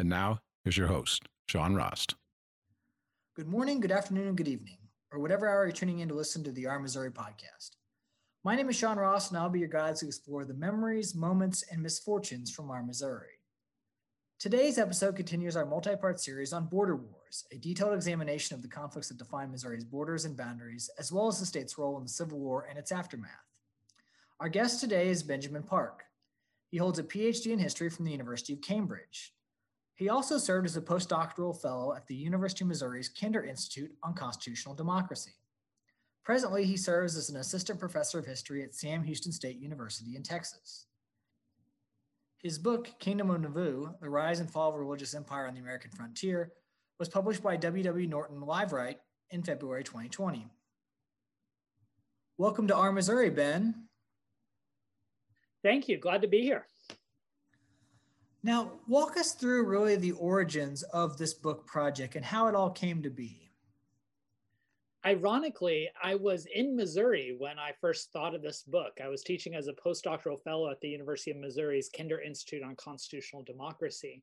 And now, here's your host, Sean Rost. Good morning, good afternoon, and good evening, or whatever hour you're tuning in to listen to the Our Missouri podcast. My name is Sean Rost, and I'll be your guide to explore the memories, moments, and misfortunes from our Missouri. Today's episode continues our multi part series on border wars, a detailed examination of the conflicts that define Missouri's borders and boundaries, as well as the state's role in the Civil War and its aftermath. Our guest today is Benjamin Park. He holds a PhD in history from the University of Cambridge. He also served as a postdoctoral fellow at the University of Missouri's Kinder Institute on Constitutional Democracy. Presently, he serves as an assistant professor of history at Sam Houston State University in Texas. His book, Kingdom of Nauvoo The Rise and Fall of a Religious Empire on the American Frontier, was published by W.W. Norton Liveright in February 2020. Welcome to our Missouri, Ben. Thank you. Glad to be here. Now, walk us through really the origins of this book project and how it all came to be. Ironically, I was in Missouri when I first thought of this book. I was teaching as a postdoctoral fellow at the University of Missouri's Kinder Institute on Constitutional Democracy.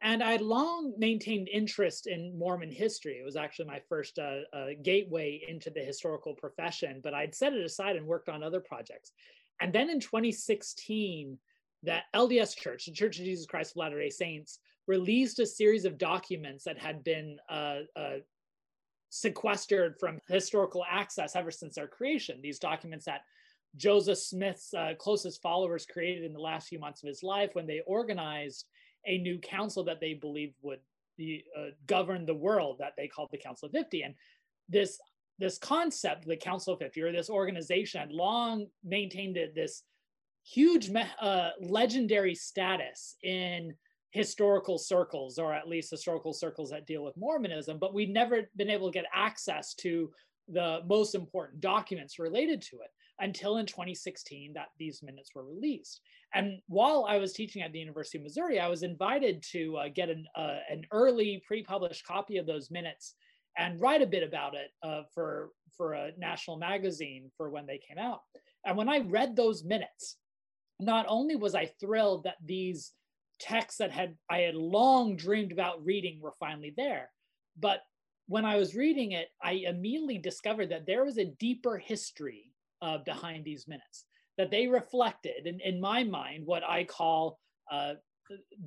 And I long maintained interest in Mormon history. It was actually my first uh, uh, gateway into the historical profession, but I'd set it aside and worked on other projects. And then in 2016, the LDS Church, the Church of Jesus Christ of Latter day Saints, released a series of documents that had been uh, uh, sequestered from historical access ever since their creation. These documents that Joseph Smith's uh, closest followers created in the last few months of his life when they organized a new council that they believed would be, uh, govern the world that they called the Council of 50. And this this concept, the Council of 50, or this organization, had long maintained this huge uh, legendary status in historical circles, or at least historical circles that deal with Mormonism, but we'd never been able to get access to the most important documents related to it until in 2016 that these minutes were released. And while I was teaching at the University of Missouri, I was invited to uh, get an, uh, an early pre-published copy of those minutes and write a bit about it uh, for for a national magazine for when they came out. And when I read those minutes, not only was I thrilled that these texts that had I had long dreamed about reading were finally there, but when I was reading it, I immediately discovered that there was a deeper history uh, behind these minutes. That they reflected, in, in my mind, what I call uh,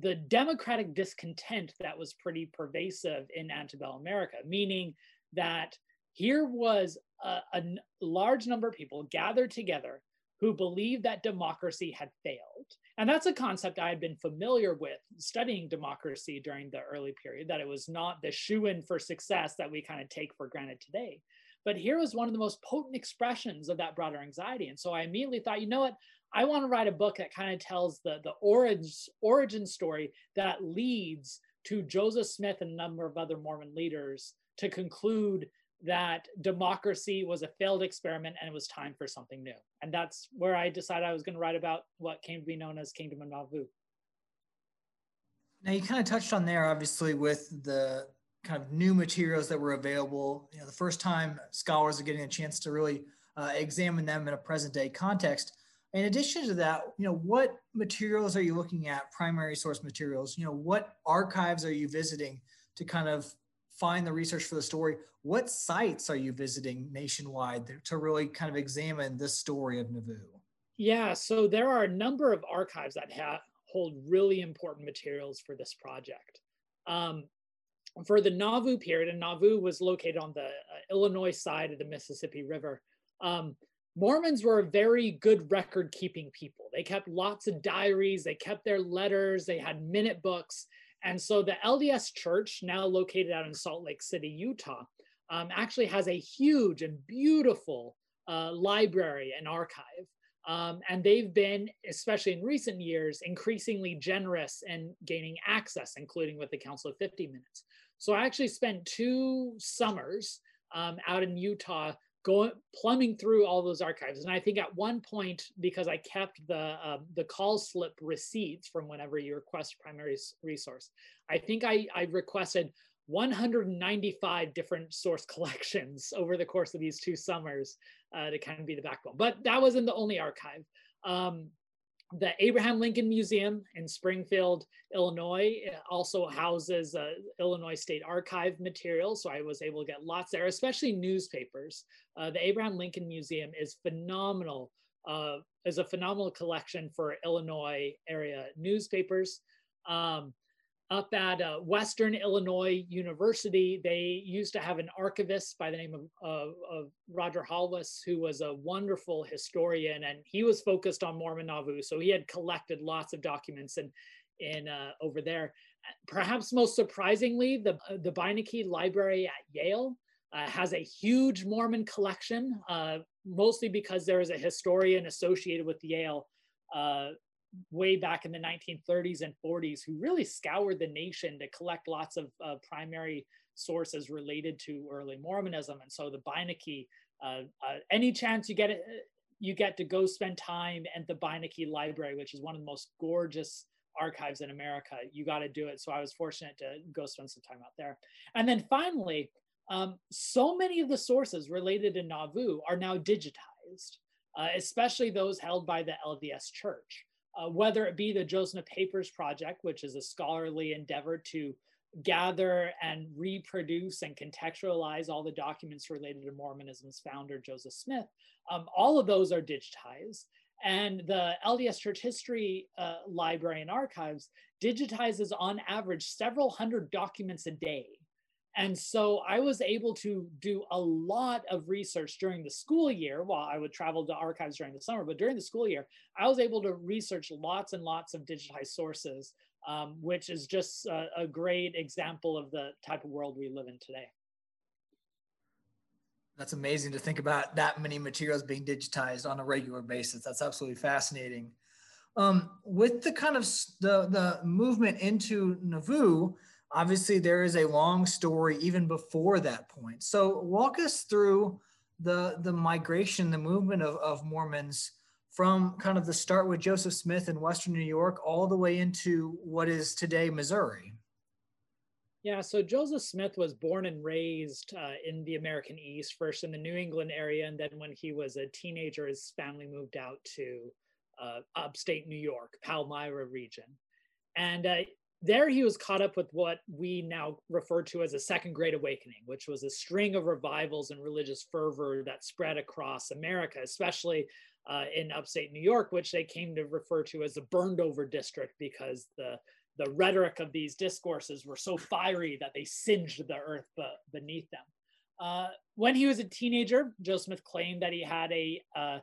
the democratic discontent that was pretty pervasive in antebellum America, meaning that here was a, a large number of people gathered together who believed that democracy had failed. And that's a concept I had been familiar with studying democracy during the early period, that it was not the shoe in for success that we kind of take for granted today. But here was one of the most potent expressions of that broader anxiety. And so I immediately thought, you know what? I want to write a book that kind of tells the, the origin, origin story that leads to Joseph Smith and a number of other Mormon leaders to conclude that democracy was a failed experiment and it was time for something new. And that's where I decided I was going to write about what came to be known as Kingdom of Nauvoo. Now you kind of touched on there, obviously, with the kind of new materials that were available. You know, the first time scholars are getting a chance to really uh, examine them in a present day context. In addition to that, you know, what materials are you looking at? Primary source materials. You know, what archives are you visiting to kind of find the research for the story? What sites are you visiting nationwide to really kind of examine this story of Nauvoo? Yeah, so there are a number of archives that hold really important materials for this project. Um, for the Nauvoo period, and Nauvoo was located on the uh, Illinois side of the Mississippi River. Um, Mormons were a very good record keeping people. They kept lots of diaries, they kept their letters, they had minute books. And so the LDS Church, now located out in Salt Lake City, Utah, um, actually has a huge and beautiful uh, library and archive. Um, and they've been, especially in recent years, increasingly generous in gaining access, including with the Council of 50 Minutes. So I actually spent two summers um, out in Utah going plumbing through all those archives. And I think at one point, because I kept the uh, the call slip receipts from whenever you request primary resource, I think I, I requested 195 different source collections over the course of these two summers uh, to kind of be the backbone. But that wasn't the only archive. Um, the Abraham Lincoln Museum in Springfield, Illinois, also houses uh, Illinois State Archive material. So I was able to get lots there, especially newspapers. Uh, the Abraham Lincoln Museum is phenomenal, uh, is a phenomenal collection for Illinois area newspapers. Um, up at uh, Western Illinois University, they used to have an archivist by the name of, uh, of Roger Haweis, who was a wonderful historian, and he was focused on Mormon Nauvoo. So he had collected lots of documents and in uh, over there. Perhaps most surprisingly, the the Beinecke Library at Yale uh, has a huge Mormon collection, uh, mostly because there is a historian associated with Yale uh, way back in the 1930s and 40s who really scoured the nation to collect lots of uh, primary sources related to early Mormonism. And so the Beinecke, uh, uh, any chance you get it, you get to go spend time at the Beinecke Library, which is one of the most gorgeous archives in America. You got to do it. So I was fortunate to go spend some time out there. And then finally, um, so many of the sources related to Nauvoo are now digitized, uh, especially those held by the LDS Church uh, whether it be the Joseph Papers Project, which is a scholarly endeavor to gather and reproduce and contextualize all the documents related to Mormonism's founder, Joseph Smith, um, all of those are digitized. And the LDS Church History uh, Library and Archives digitizes on average several hundred documents a day. And so I was able to do a lot of research during the school year while I would travel to archives during the summer. But during the school year, I was able to research lots and lots of digitized sources, um, which is just a, a great example of the type of world we live in today. That's amazing to think about that many materials being digitized on a regular basis. That's absolutely fascinating. Um, with the kind of the, the movement into Nauvoo, obviously there is a long story even before that point. So walk us through the the migration, the movement of, of Mormons from kind of the start with Joseph Smith in Western New York all the way into what is today Missouri. Yeah, so Joseph Smith was born and raised uh, in the American East, first in the New England area, and then when he was a teenager, his family moved out to uh, upstate New York, Palmyra region. And uh, there he was caught up with what we now refer to as a second great awakening which was a string of revivals and religious fervor that spread across america especially uh, in upstate new york which they came to refer to as the burned over district because the the rhetoric of these discourses were so fiery that they singed the earth beneath them. Uh, when he was a teenager joe smith claimed that he had a, uh,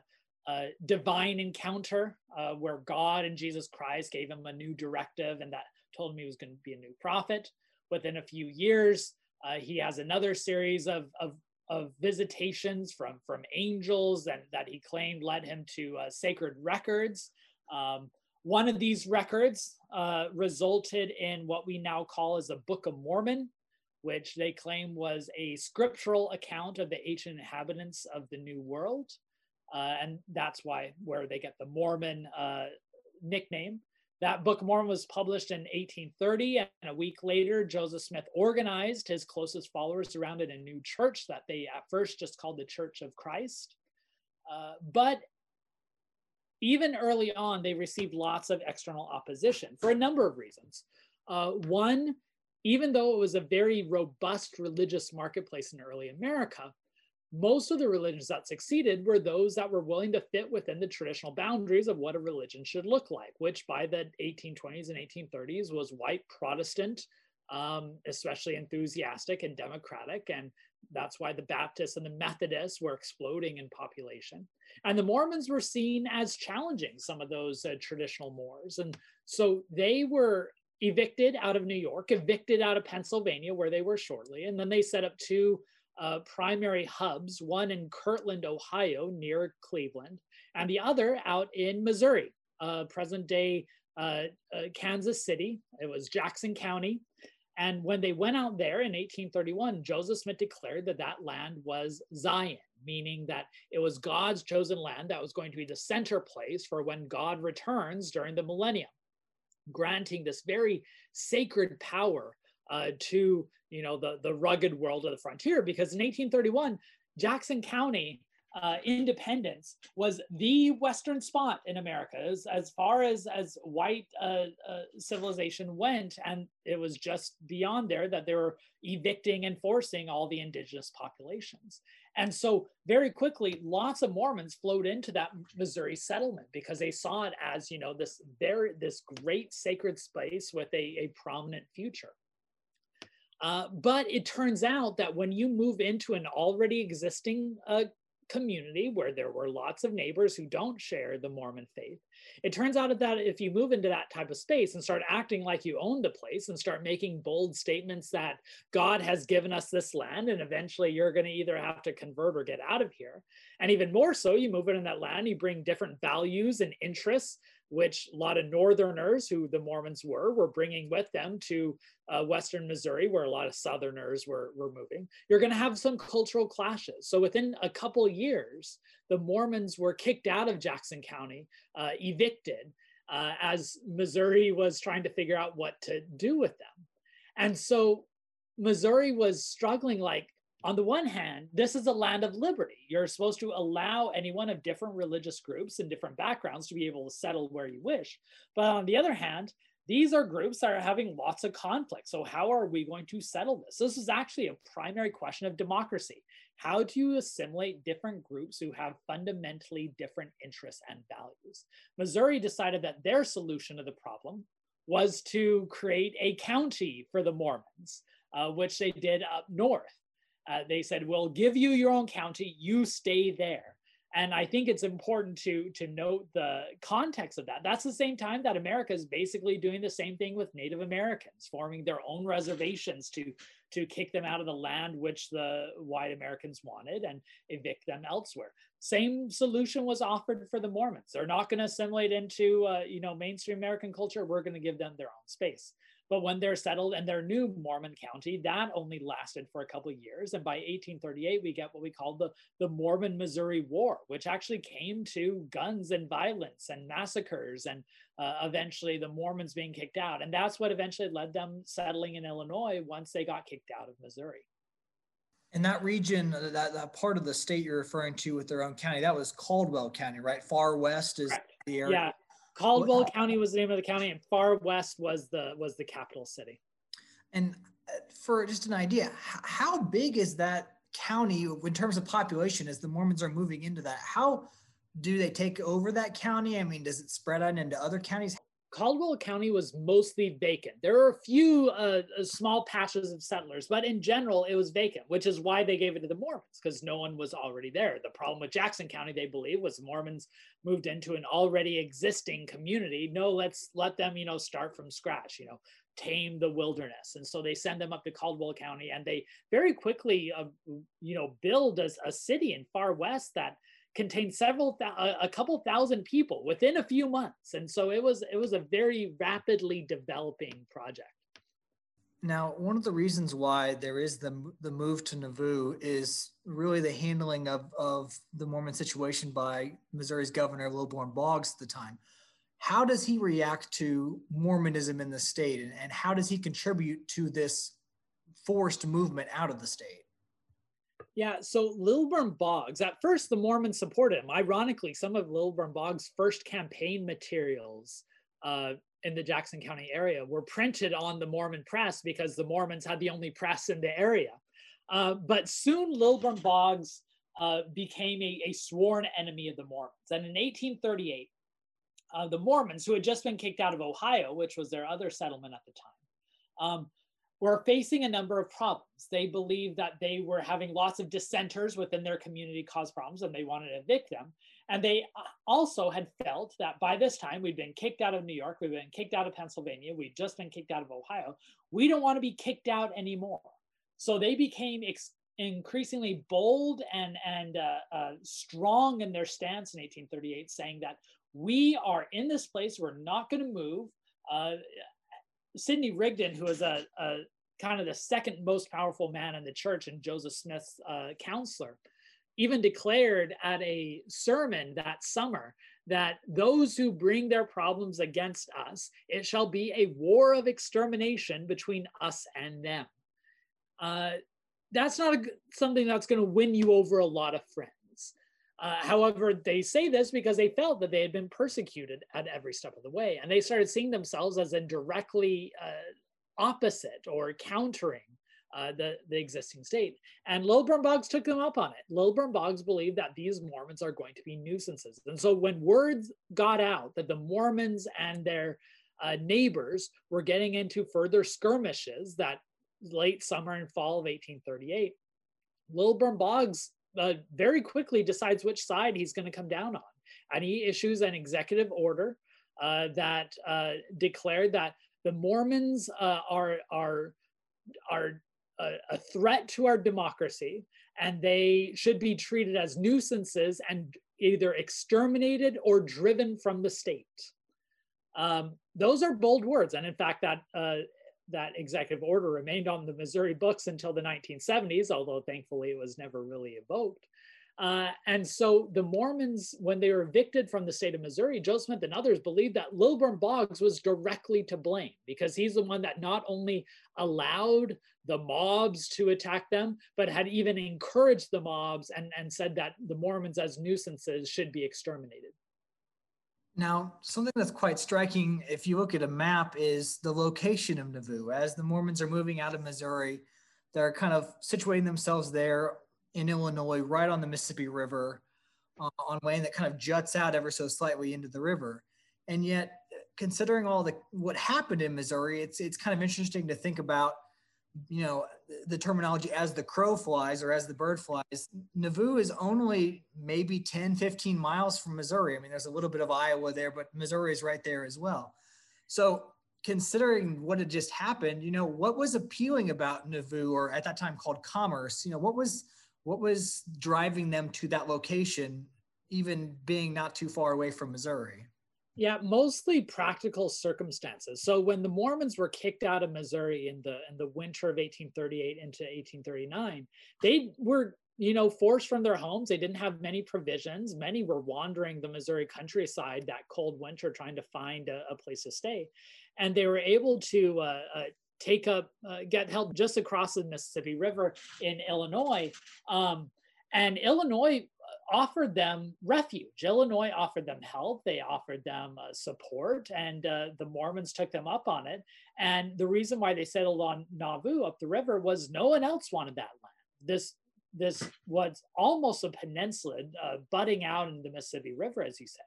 a divine encounter uh, where god and jesus christ gave him a new directive and that told him he was going to be a new prophet. Within a few years, uh, he has another series of, of, of, visitations from, from angels and that he claimed led him to uh, sacred records. Um, one of these records uh, resulted in what we now call as the Book of Mormon, which they claim was a scriptural account of the ancient inhabitants of the New World. Uh, and that's why where they get the Mormon uh, nickname. That Book of Mormon was published in 1830, and a week later, Joseph Smith organized his closest followers around in a new church that they at first just called the Church of Christ. Uh, but even early on, they received lots of external opposition for a number of reasons. Uh, one, even though it was a very robust religious marketplace in early America, most of the religions that succeeded were those that were willing to fit within the traditional boundaries of what a religion should look like, which by the 1820s and 1830s was white Protestant, um, especially enthusiastic and democratic. And that's why the Baptists and the Methodists were exploding in population. And the Mormons were seen as challenging some of those uh, traditional mores. And so they were evicted out of New York, evicted out of Pennsylvania, where they were shortly. And then they set up two uh, primary hubs, one in Kirtland, Ohio, near Cleveland, and the other out in Missouri, uh, present day uh, uh, Kansas City. It was Jackson County. And when they went out there in 1831, Joseph Smith declared that that land was Zion, meaning that it was God's chosen land that was going to be the center place for when God returns during the millennium, granting this very sacred power uh, to you know the, the rugged world of the frontier. Because in 1831, Jackson County uh, independence was the Western spot in America as, as far as, as white uh, uh, civilization went. And it was just beyond there that they were evicting and forcing all the indigenous populations. And so very quickly, lots of Mormons flowed into that Missouri settlement because they saw it as, you know, this very, this great sacred space with a, a prominent future. Uh, but it turns out that when you move into an already existing uh, community where there were lots of neighbors who don't share the Mormon faith. It turns out that if you move into that type of space and start acting like you own the place and start making bold statements that God has given us this land and eventually you're going to either have to convert or get out of here. And even more so, you move in that land, you bring different values and interests which a lot of Northerners, who the Mormons were, were bringing with them to uh, Western Missouri, where a lot of Southerners were, were moving. You're going to have some cultural clashes. So within a couple years, the Mormons were kicked out of Jackson County, uh, evicted, uh, as Missouri was trying to figure out what to do with them. And so Missouri was struggling like, on the one hand, this is a land of liberty. You're supposed to allow anyone of different religious groups and different backgrounds to be able to settle where you wish. But on the other hand, these are groups that are having lots of conflict. So, how are we going to settle this? This is actually a primary question of democracy. How do you assimilate different groups who have fundamentally different interests and values? Missouri decided that their solution to the problem was to create a county for the Mormons, uh, which they did up north uh, they said, we'll give you your own county, you stay there. And I think it's important to, to note the context of that. That's the same time that America is basically doing the same thing with Native Americans, forming their own reservations to, to kick them out of the land which the white Americans wanted and evict them elsewhere. Same solution was offered for the Mormons. They're not going to assimilate into uh, you know mainstream American culture. We're going to give them their own space. But when they're settled in their new Mormon county, that only lasted for a couple of years. And by 1838, we get what we call the, the Mormon Missouri War, which actually came to guns and violence and massacres and uh, eventually the Mormons being kicked out. And that's what eventually led them settling in Illinois once they got kicked out of Missouri. And that region, uh, that, that part of the state you're referring to with their own county, that was Caldwell County, right? Far west is Correct. the area. Yeah. Caldwell County was the name of the county, and Far West was the was the capital city. And uh, for just an idea, how big is that county in terms of population as the Mormons are moving into that? How do they take over that county? I mean, does it spread out into other counties? Caldwell County was mostly vacant. There are a few uh, uh, small patches of settlers, but in general, it was vacant, which is why they gave it to the Mormons because no one was already there. The problem with Jackson County, they believe, was Mormons moved into an already existing community. No, let's let them, you know, start from scratch. You know, tame the wilderness. And so they send them up to Caldwell County, and they very quickly, uh, you know, build a, a city in far west that contained several a couple thousand people within a few months. And so it was it was a very rapidly developing project. Now one of the reasons why there is the the move to nauvoo is really the handling of of the mormon situation by missouri's governor lilburn boggs at the time. How does he react to mormonism in the state? And, and how does he contribute to this forced movement out of the state yeah, so Lilburn Boggs, at first the Mormons supported him. Ironically, some of Lilburn Boggs' first campaign materials uh, in the Jackson County area were printed on the Mormon press because the Mormons had the only press in the area. Uh, but soon Lilburn Boggs uh, became a, a, sworn enemy of the Mormons. And in 1838, uh, the Mormons, who had just been kicked out of Ohio, which was their other settlement at the time, um, were facing a number of problems. They believed that they were having lots of dissenters within their community cause problems and they wanted to evict them. And they uh, also had felt that by this time we'd been kicked out of New York, we'd been kicked out of Pennsylvania, we'd just been kicked out of Ohio. We don't want to be kicked out anymore. So they became ex- increasingly bold and and uh, uh, strong in their stance in 1838, saying that we are in this place, we're not going to move. Uh, Sidney Rigdon, who was a, a, kind of the second most powerful man in the church and Joseph Smith's uh, counselor, even declared at a sermon that summer that those who bring their problems against us, it shall be a war of extermination between us and them. Uh, that's not a, something that's going to win you over a lot of friends. Uh, however, they say this because they felt that they had been persecuted at every step of the way, and they started seeing themselves as a directly uh, opposite or countering uh, the, the existing state. And Lilburn Boggs took them up on it. Lilburn Boggs believed that these Mormons are going to be nuisances. And so when words got out that the Mormons and their uh, neighbors were getting into further skirmishes that late summer and fall of 1838, Lilburn Boggs uh, very quickly decides which side he's going to come down on. And he issues an executive order uh, that uh, declared that the Mormons uh, are, are, are a, a, threat to our democracy and they should be treated as nuisances and either exterminated or driven from the state. Um, those are bold words. And in fact, that uh, that executive order remained on the Missouri books until the 1970s, although thankfully it was never really evoked. Uh, and so the Mormons, when they were evicted from the state of Missouri, Joe Smith and others believed that Lilburn Boggs was directly to blame because he's the one that not only allowed the mobs to attack them, but had even encouraged the mobs and, and said that the Mormons as nuisances should be exterminated. Now, something that's quite striking, if you look at a map, is the location of Nauvoo. As the Mormons are moving out of Missouri, they're kind of situating themselves there in Illinois, right on the Mississippi River, uh, on land that kind of juts out ever so slightly into the river. And yet, considering all the what happened in Missouri, it's it's kind of interesting to think about you know the terminology as the crow flies or as the bird flies nauvoo is only maybe 10 15 miles from missouri. I mean there's a little bit of iowa there but missouri is right there as well. So considering what had just happened you know what was appealing about nauvoo or at that time called commerce? You know what was what was driving them to that location even being not too far away from missouri yeah, mostly practical circumstances. So when the Mormons were kicked out of Missouri in the in the winter of 1838 into 1839, they were you know forced from their homes. They didn't have many provisions. Many were wandering the Missouri countryside that cold winter, trying to find a, a place to stay, and they were able to. Uh, uh, take up uh, get help just across the mississippi river in illinois um, and illinois offered them refuge. Illinois offered them help. They offered them uh, support, and uh, the Mormons took them up on it. And the reason why they settled on Nauvoo up the river was no one else wanted that land. This this was almost a peninsula uh, butting out in the Mississippi River, as you said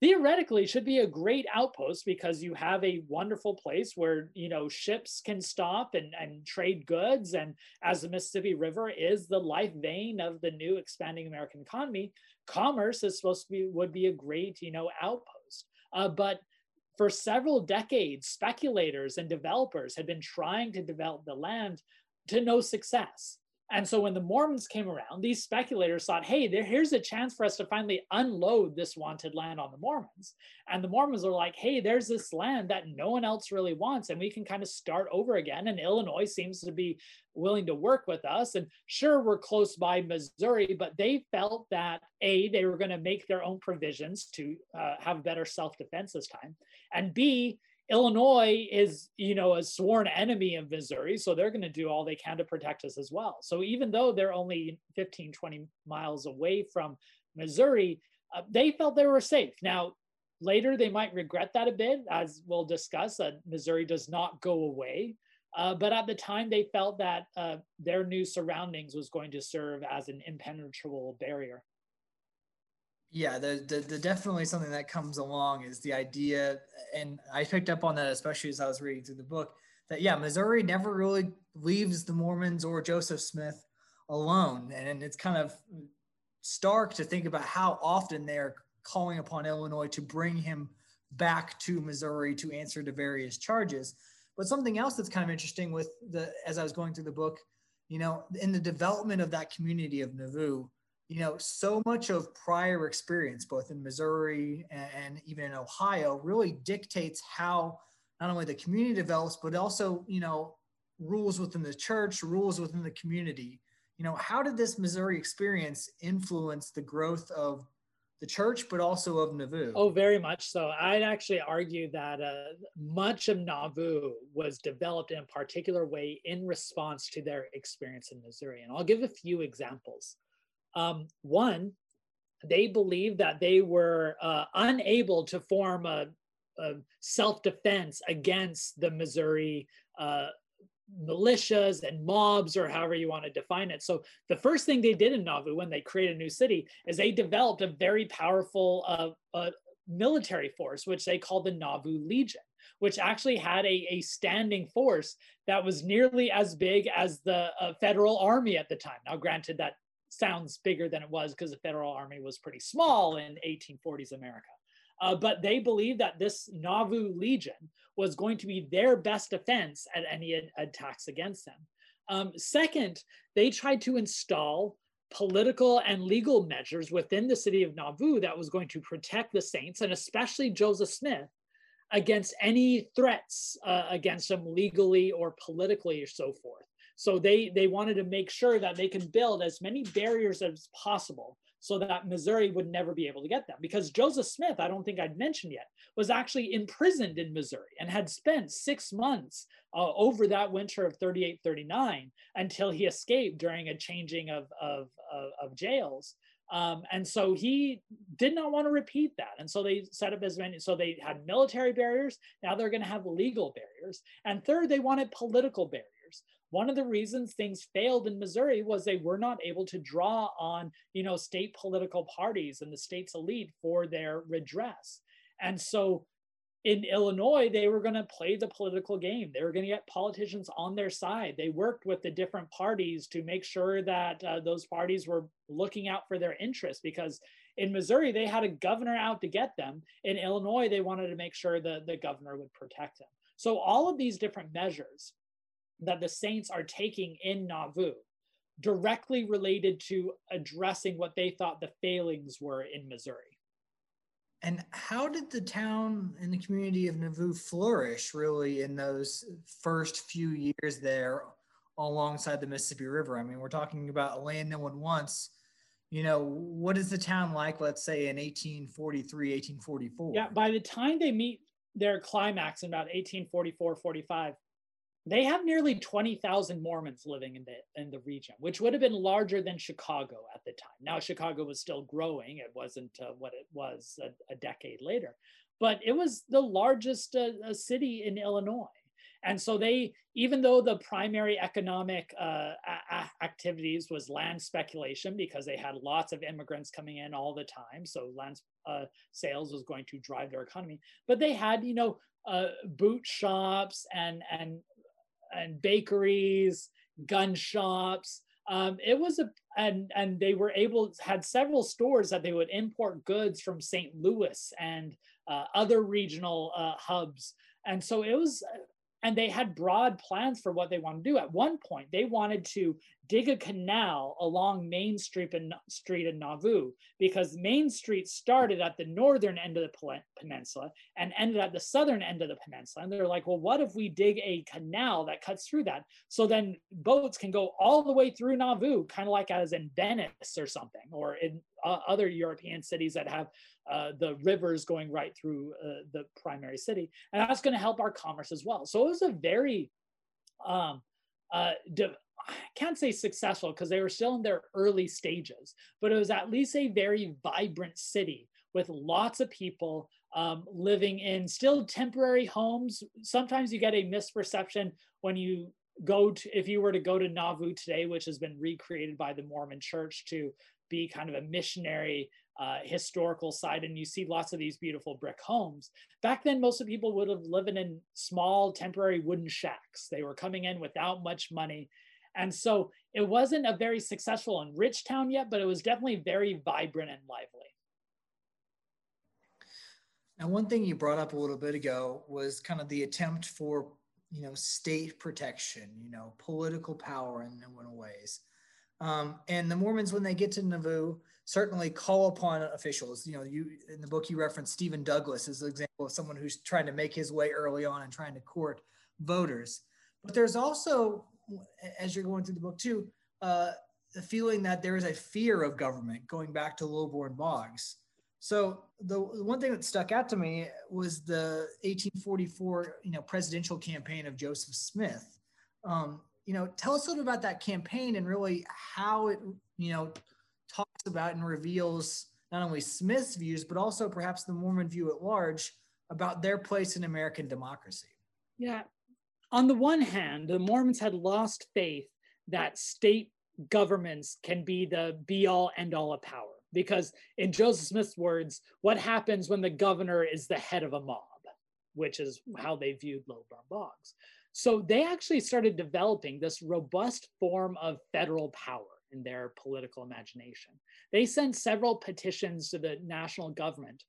theoretically should be a great outpost because you have a wonderful place where you know ships can stop and, and trade goods. And as the mississippi river is the life vein of the new expanding american economy commerce is supposed to be would be a great you know outpost. Uh, but for several decades speculators and developers had been trying to develop the land to no success and so when the Mormons came around, these speculators thought, hey, there, here's a chance for us to finally unload this wanted land on the Mormons. And the Mormons are like, hey, there's this land that no one else really wants, and we can kind of start over again. And Illinois seems to be willing to work with us. And sure, we're close by Missouri, but they felt that A, they were going to make their own provisions to uh, have better self defense this time. And B, Illinois is, you know, a sworn enemy of Missouri, so they're going to do all they can to protect us as well. So even though they're only 15, 20 miles away from Missouri, uh, they felt they were safe. Now, later they might regret that a bit, as we'll discuss. Uh, Missouri does not go away. Uh, but at the time, they felt that uh, their new surroundings was going to serve as an impenetrable barrier. Yeah, the, the, the definitely something that comes along is the idea, and I picked up on that especially as I was reading through the book. That yeah, Missouri never really leaves the Mormons or Joseph Smith alone, and it's kind of stark to think about how often they're calling upon Illinois to bring him back to Missouri to answer to various charges. But something else that's kind of interesting with the as I was going through the book you know, in the development of that community of Nauvoo, you know, so much of prior experience, both in Missouri and, even in Ohio, really dictates how not only the community develops, but also, you know, rules within the church, rules within the community. You know, how did this Missouri experience influence the growth of the church, but also of Nauvoo? Oh, very much so. I'd actually argue that uh, much of Nauvoo was developed in a particular way in response to their experience in Missouri. And I'll give a few examples. Um, one, they believed that they were uh, unable to form a, a self defense against the Missouri uh, militias and mobs or however you want to define it. So the first thing they did in Nauvoo when they created a new city is they developed a very powerful uh, uh, military force, which they called the Nauvoo Legion, which actually had a, a standing force that was nearly as big as the uh, federal army at the time. Now, granted, that sounds bigger than it was because the federal army was pretty small in 1840s America. Uh, but they believed that this Nauvoo Legion was going to be their best defense at any attacks against them. Um, second, they tried to install political and legal measures within the city of Nauvoo that was going to protect the saints and especially Joseph Smith against any threats uh, against them legally or politically or so forth. So they, they wanted to make sure that they can build as many barriers as possible so that Missouri would never be able to get them. Because Joseph Smith, I don't think I'd mentioned yet, was actually imprisoned in Missouri and had spent six months uh, over that winter of 38 39 until he escaped during a changing of, of, of, of jails. Um, and so he did not want to repeat that. And so they set up as many, so they had military barriers. Now they're going to have legal barriers. And third, they wanted political barriers. One of the reasons things failed in Missouri was they were not able to draw on, you know, state political parties and the state's elite for their redress. And so in Illinois, they were going to play the political game. They were going to get politicians on their side. They worked with the different parties to make sure that uh, those parties were looking out for their interests because in Missouri, they had a governor out to get them. In Illinois, they wanted to make sure that the governor would protect them. So, all of these different measures that the Saints are taking in Nauvoo directly related to addressing what they thought the failings were in Missouri. And how did the town and the community of Nauvoo flourish really in those first few years there alongside the Mississippi River? I mean, we're talking about a land no one wants. You know, what is the town like, let's say, in 1843, 1844? Yeah, by the time they meet their climax in about 1844, 45, they have nearly 20,000 Mormons living in the in the region, which would have been larger than Chicago at the time. Now Chicago was still growing; it wasn't uh, what it was a, a, decade later, but it was the largest uh, city in Illinois. And so they, even though the primary economic uh, activities was land speculation, because they had lots of immigrants coming in all the time, so land uh, sales was going to drive their economy. But they had, you know, uh, boot shops and and and bakeries, gun shops. Um, it was a and and they were able had several stores that they would import goods from St. Louis and uh, other regional uh, hubs, and so it was and they had broad plans for what they wanted to do. At one point, they wanted to dig a canal along Main Street in, Street in Nauvoo because Main Street started at the northern end of the peninsula and ended at the southern end of the peninsula. And they're like, well, what if we dig a canal that cuts through that? So then boats can go all the way through Nauvoo, kind of like as in Venice or something, or in uh, other European cities that have uh, the rivers going right through uh, the primary city. And that's going to help our commerce as well. So it was a very um, uh, de- I can't say successful because they were still in their early stages, but it was at least a very vibrant city with lots of people um, living in still temporary homes. Sometimes you get a misperception when you go to, if you were to go to Nauvoo today, which has been recreated by the Mormon church to be kind of a missionary uh, historical side, and you see lots of these beautiful brick homes. Back then, most of the people would have lived in small temporary wooden shacks. They were coming in without much money and so it wasn't a very successful and rich town yet, but it was definitely very vibrant and lively. Now, one thing you brought up a little bit ago was kind of the attempt for you know, state protection, you know, political power in, in ways. Um, and the Mormons, when they get to Nauvoo, certainly call upon officials. You know, you in the book you reference Stephen Douglas as an example of someone who's trying to make his way early on and trying to court voters. But there's also, as you're going through the book too, uh, the feeling that there is a fear of government going back to Lilburn Boggs. So the, the one thing that stuck out to me was the 1844, you know, presidential campaign of Joseph Smith. Um, you know, tell us a little about that campaign and really how it, you know, talks about and reveals not only Smith's views, but also perhaps the Mormon view at large about their place in American democracy. Yeah. On the one hand, the Mormons had lost faith that state governments can be the be all end all of power. Because in Joseph Smith's words, what happens when the governor is the head of a mob, which is how they viewed Lilburn Boggs. So they actually started developing this robust form of federal power in their political imagination. They sent several petitions to the national government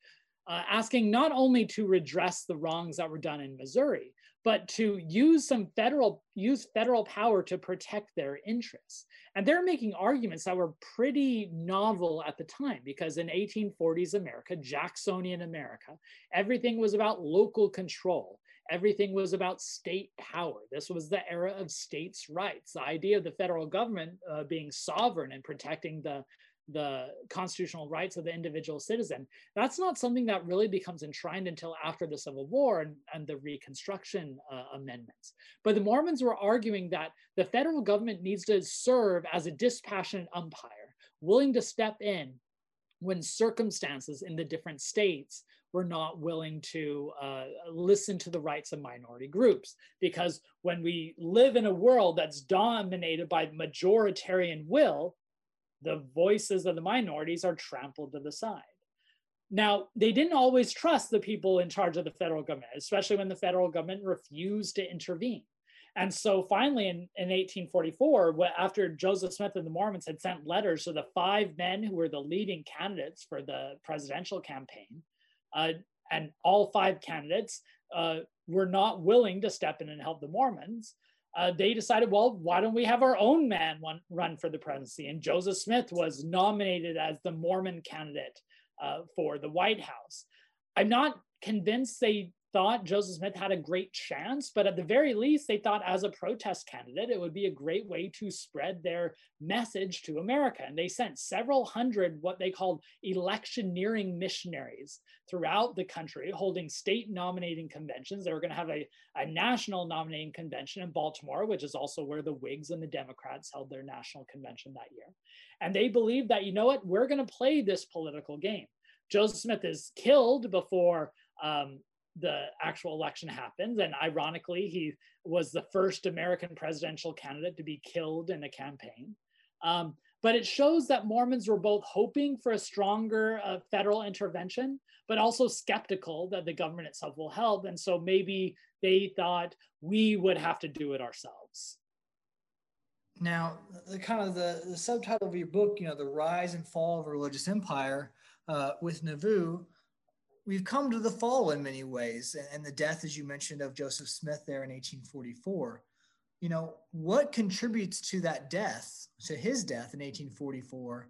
uh, asking not only to redress the wrongs that were done in Missouri, but to use some federal use federal power to protect their interests. And they're making arguments that were pretty novel at the time because in 1840s America, Jacksonian America, everything was about local control. Everything was about state power. This was the era of states' rights. The idea of the federal government uh, being sovereign and protecting the the constitutional rights of the individual citizen. That's not something that really becomes enshrined until after the Civil War and, and the Reconstruction uh, amendments. But the Mormons were arguing that the federal government needs to serve as a dispassionate umpire, willing to step in when circumstances in the different states were not willing to uh, listen to the rights of minority groups. Because when we live in a world that's dominated by majoritarian will, the voices of the minorities are trampled to the side. Now, they didn't always trust the people in charge of the federal government, especially when the federal government refused to intervene. And so finally, in, in 1844, after Joseph Smith and the Mormons had sent letters to the five men who were the leading candidates for the presidential campaign, uh, and all five candidates uh, were not willing to step in and help the Mormons, uh, they decided, well, why don't we have our own man one, run for the presidency? And Joseph Smith was nominated as the Mormon candidate uh, for the White House. I'm not convinced they thought Joseph Smith had a great chance, but at the very least, they thought as a protest candidate, it would be a great way to spread their message to America. And they sent several hundred what they called electioneering missionaries throughout the country, holding state nominating conventions. They were going to have a, a national nominating convention in Baltimore, which is also where the Whigs and the Democrats held their national convention that year. And they believed that, you know what, we're going to play this political game. Joseph Smith is killed before um, the actual election happens. And ironically, he was the first American presidential candidate to be killed in a campaign. Um, but it shows that Mormons were both hoping for a stronger uh, federal intervention, but also skeptical that the government itself will help. And so maybe they thought we would have to do it ourselves. Now, the kind of the, the subtitle of your book, you know, the rise and fall of a religious empire uh, with Nauvoo, we've come to the fall in many ways and the death as you mentioned of joseph smith there in 1844 you know what contributes to that death to his death in 1844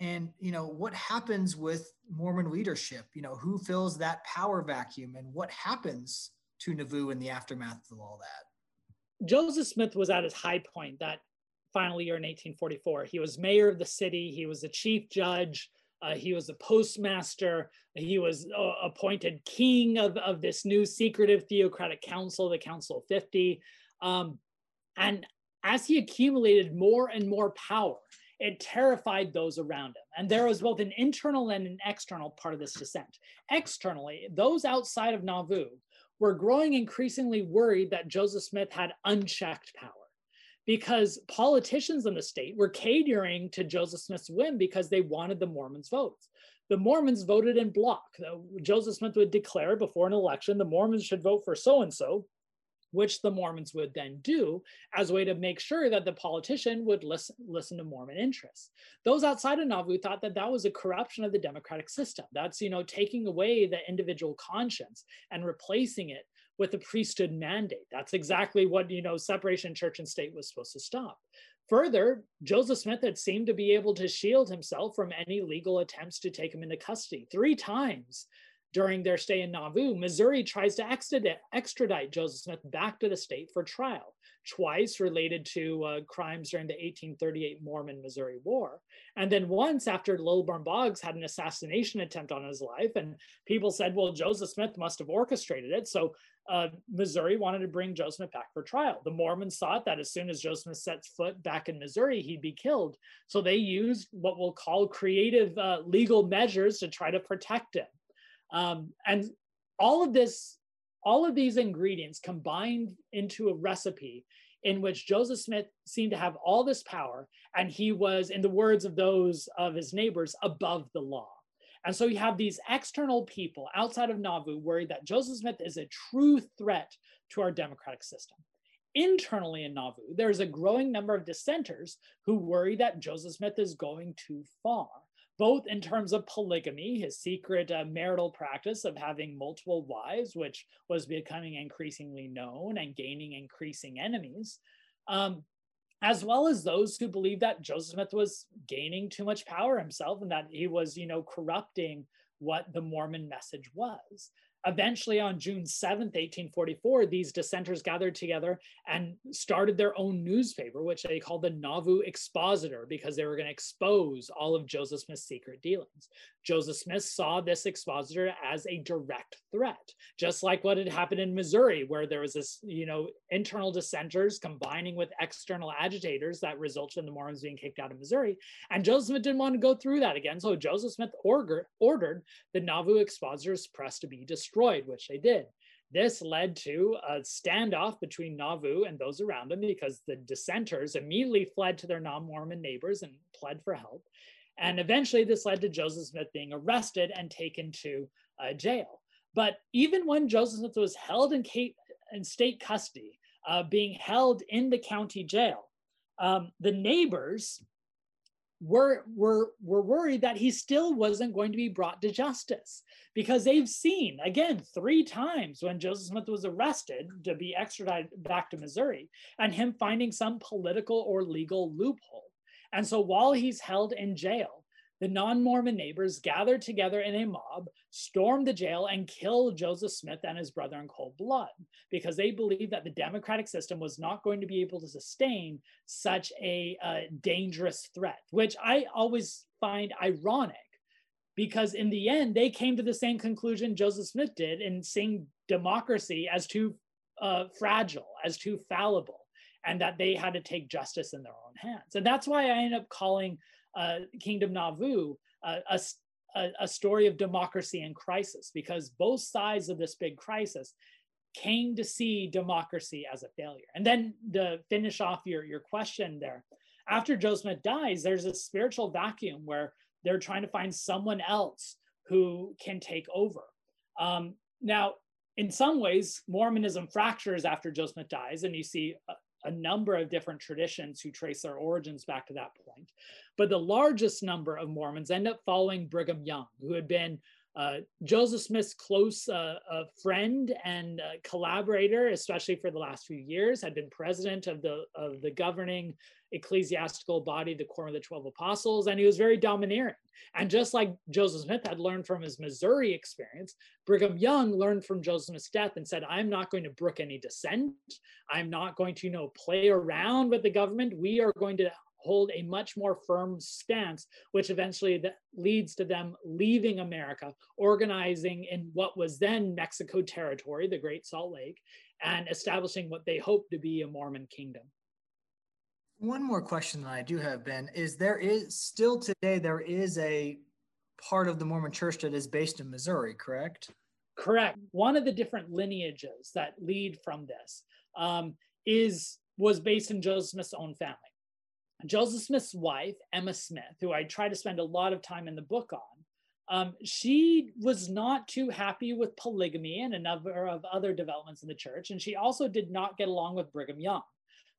and you know what happens with mormon leadership? You know who fills that power vacuum and what happens to nauvoo in the aftermath of all that? Joseph smith was at his high point that final year in 1844 he was mayor of the city. He was the chief judge uh, he was a postmaster. He was uh, appointed king of, of this new secretive theocratic council, the Council of 50. Um, and as he accumulated more and more power, it terrified those around him. And there was both an internal and an external part of this dissent. Externally, those outside of Nauvoo were growing increasingly worried that Joseph Smith had unchecked power because politicians in the state were catering to Joseph Smith's whim because they wanted the Mormons' votes. The Mormons voted in bloc. Joseph Smith would declare before an election the Mormons should vote for so and so, which the Mormons would then do as a way to make sure that the politician would listen, listen to Mormon interests. Those outside of Nauvoo thought that that was a corruption of the democratic system. That's, you know, taking away the individual conscience and replacing it with the priesthood mandate. That's exactly what, you know, separation church and state was supposed to stop. Further, Joseph Smith had seemed to be able to shield himself from any legal attempts to take him into custody. Three times during their stay in Nauvoo, Missouri tries to extradite, extradite Joseph Smith back to the state for trial, twice related to uh, crimes during the 1838 Mormon Missouri War. And then once after Lilburn Boggs had an assassination attempt on his life, and people said, well, Joseph Smith must have orchestrated it. So uh, Missouri wanted to bring Joseph Smith back for trial. The Mormons thought that as soon as Joseph Smith sets foot back in Missouri, he'd be killed. So they used what we'll call creative uh, legal measures to try to protect him. Um, and all of this, all of these ingredients combined into a recipe in which Joseph Smith seemed to have all this power, and he was, in the words of those of his neighbors, above the law. And so you have these external people outside of Nauvoo worried that Joseph Smith is a true threat to our democratic system. Internally in Nauvoo, there's a growing number of dissenters who worry that Joseph Smith is going too far, both in terms of polygamy, his secret uh, marital practice of having multiple wives, which was becoming increasingly known and gaining increasing enemies, um, as well as those who believed that Joseph Smith was gaining too much power himself and that he was, you know, corrupting what the Mormon message was. Eventually, on June 7th, 1844, these dissenters gathered together and started their own newspaper, which they called the Nauvoo Expositor, because they were going to expose all of Joseph Smith's secret dealings. Joseph Smith saw this expositor as a direct threat, just like what had happened in Missouri, where there was this, you know, internal dissenters combining with external agitators that resulted in the Mormons being kicked out of Missouri. And Joseph Smith didn't want to go through that again. So Joseph Smith ordered, ordered the Nauvoo Expositor's press to be destroyed destroyed, which they did. This led to a standoff between Nauvoo and those around him because the dissenters immediately fled to their non Mormon neighbors and pled for help. And eventually, this led to Joseph Smith being arrested and taken to uh, jail. But even when Joseph Smith was held in, in state custody, uh, being held in the county jail, um, the neighbors were, were, were worried that he still wasn't going to be brought to justice because they've seen, again, three times when Joseph Smith was arrested to be extradited back to Missouri and him finding some political or legal loophole. And so while he's held in jail, the non Mormon neighbors gathered together in a mob, stormed the jail, and killed Joseph Smith and his brother in cold blood because they believed that the democratic system was not going to be able to sustain such a uh, dangerous threat, which I always find ironic because in the end, they came to the same conclusion Joseph Smith did in seeing democracy as too uh, fragile, as too fallible, and that they had to take justice in their own hands. And that's why I end up calling uh, Kingdom Nauvoo uh, a, a, a story of democracy in crisis, because both sides of this big crisis came to see democracy as a failure. And then to finish off your, your question there, after Joseph Smith dies, there's a spiritual vacuum where they're trying to find someone else who can take over. Um, now, in some ways, Mormonism fractures after Joseph Smith dies, and you see a, number of different traditions who trace their origins back to that point. But the largest number of Mormons end up following Brigham Young, who had been uh, Joseph Smith's close uh, friend and uh, collaborator, especially for the last few years, had been president of the of the governing ecclesiastical body, the Quorum of the Twelve Apostles, and he was very domineering. And just like Joseph Smith had learned from his Missouri experience, Brigham Young learned from Joseph Smith's death and said, "I'm not going to brook any dissent. I'm not going to, you know, play around with the government. We are going to hold a much more firm stance, which eventually leads to them leaving America, organizing in what was then Mexico territory, the Great Salt Lake, and establishing what they hoped to be a Mormon kingdom. One more question that I do have, Ben, is there is still today there is a part of the Mormon church that is based in Missouri, correct? Correct. One of the different lineages that lead from this um, is was based in Joseph Smith's own family. Joseph Smith's wife, Emma Smith, who I try to spend a lot of time in the book on, um, she was not too happy with polygamy and a number of other developments in the church. And she also did not get along with Brigham Young.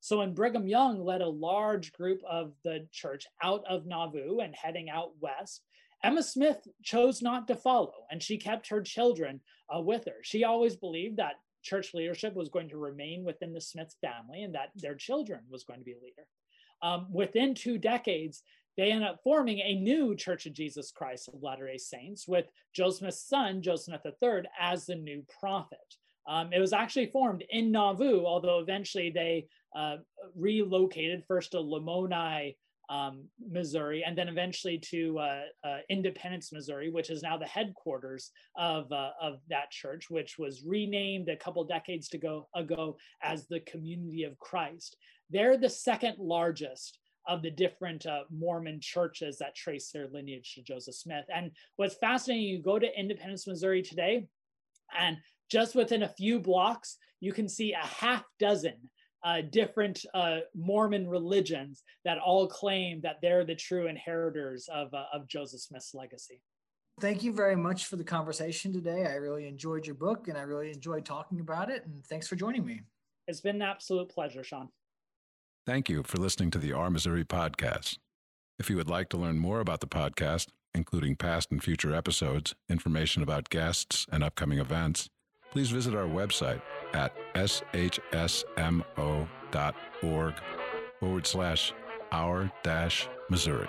So when Brigham Young led a large group of the church out of Nauvoo and heading out west, Emma Smith chose not to follow and she kept her children uh, with her. She always believed that church leadership was going to remain within the Smith family and that their children was going to be a leader. Um, within two decades, they end up forming a new Church of Jesus Christ of Latter day Saints with Joseph Smith's son, Joseph III, as the new prophet. Um, it was actually formed in Nauvoo, although eventually they uh, relocated first to Lamoni, um, Missouri, and then eventually to uh, uh, Independence, Missouri, which is now the headquarters of, uh, of that church, which was renamed a couple decades ago, ago as the Community of Christ. They're the second largest of the different uh, Mormon churches that trace their lineage to Joseph Smith. And what's fascinating, you go to Independence, Missouri today, and just within a few blocks, you can see a half dozen uh, different uh, Mormon religions that all claim that they're the true inheritors of, uh, of Joseph Smith's legacy. Thank you very much for the conversation today. I really enjoyed your book and I really enjoyed talking about it. And thanks for joining me. It's been an absolute pleasure, Sean. Thank you for listening to the Our Missouri podcast. If you would like to learn more about the podcast, including past and future episodes, information about guests, and upcoming events, please visit our website at shsmo.org forward slash our dash Missouri.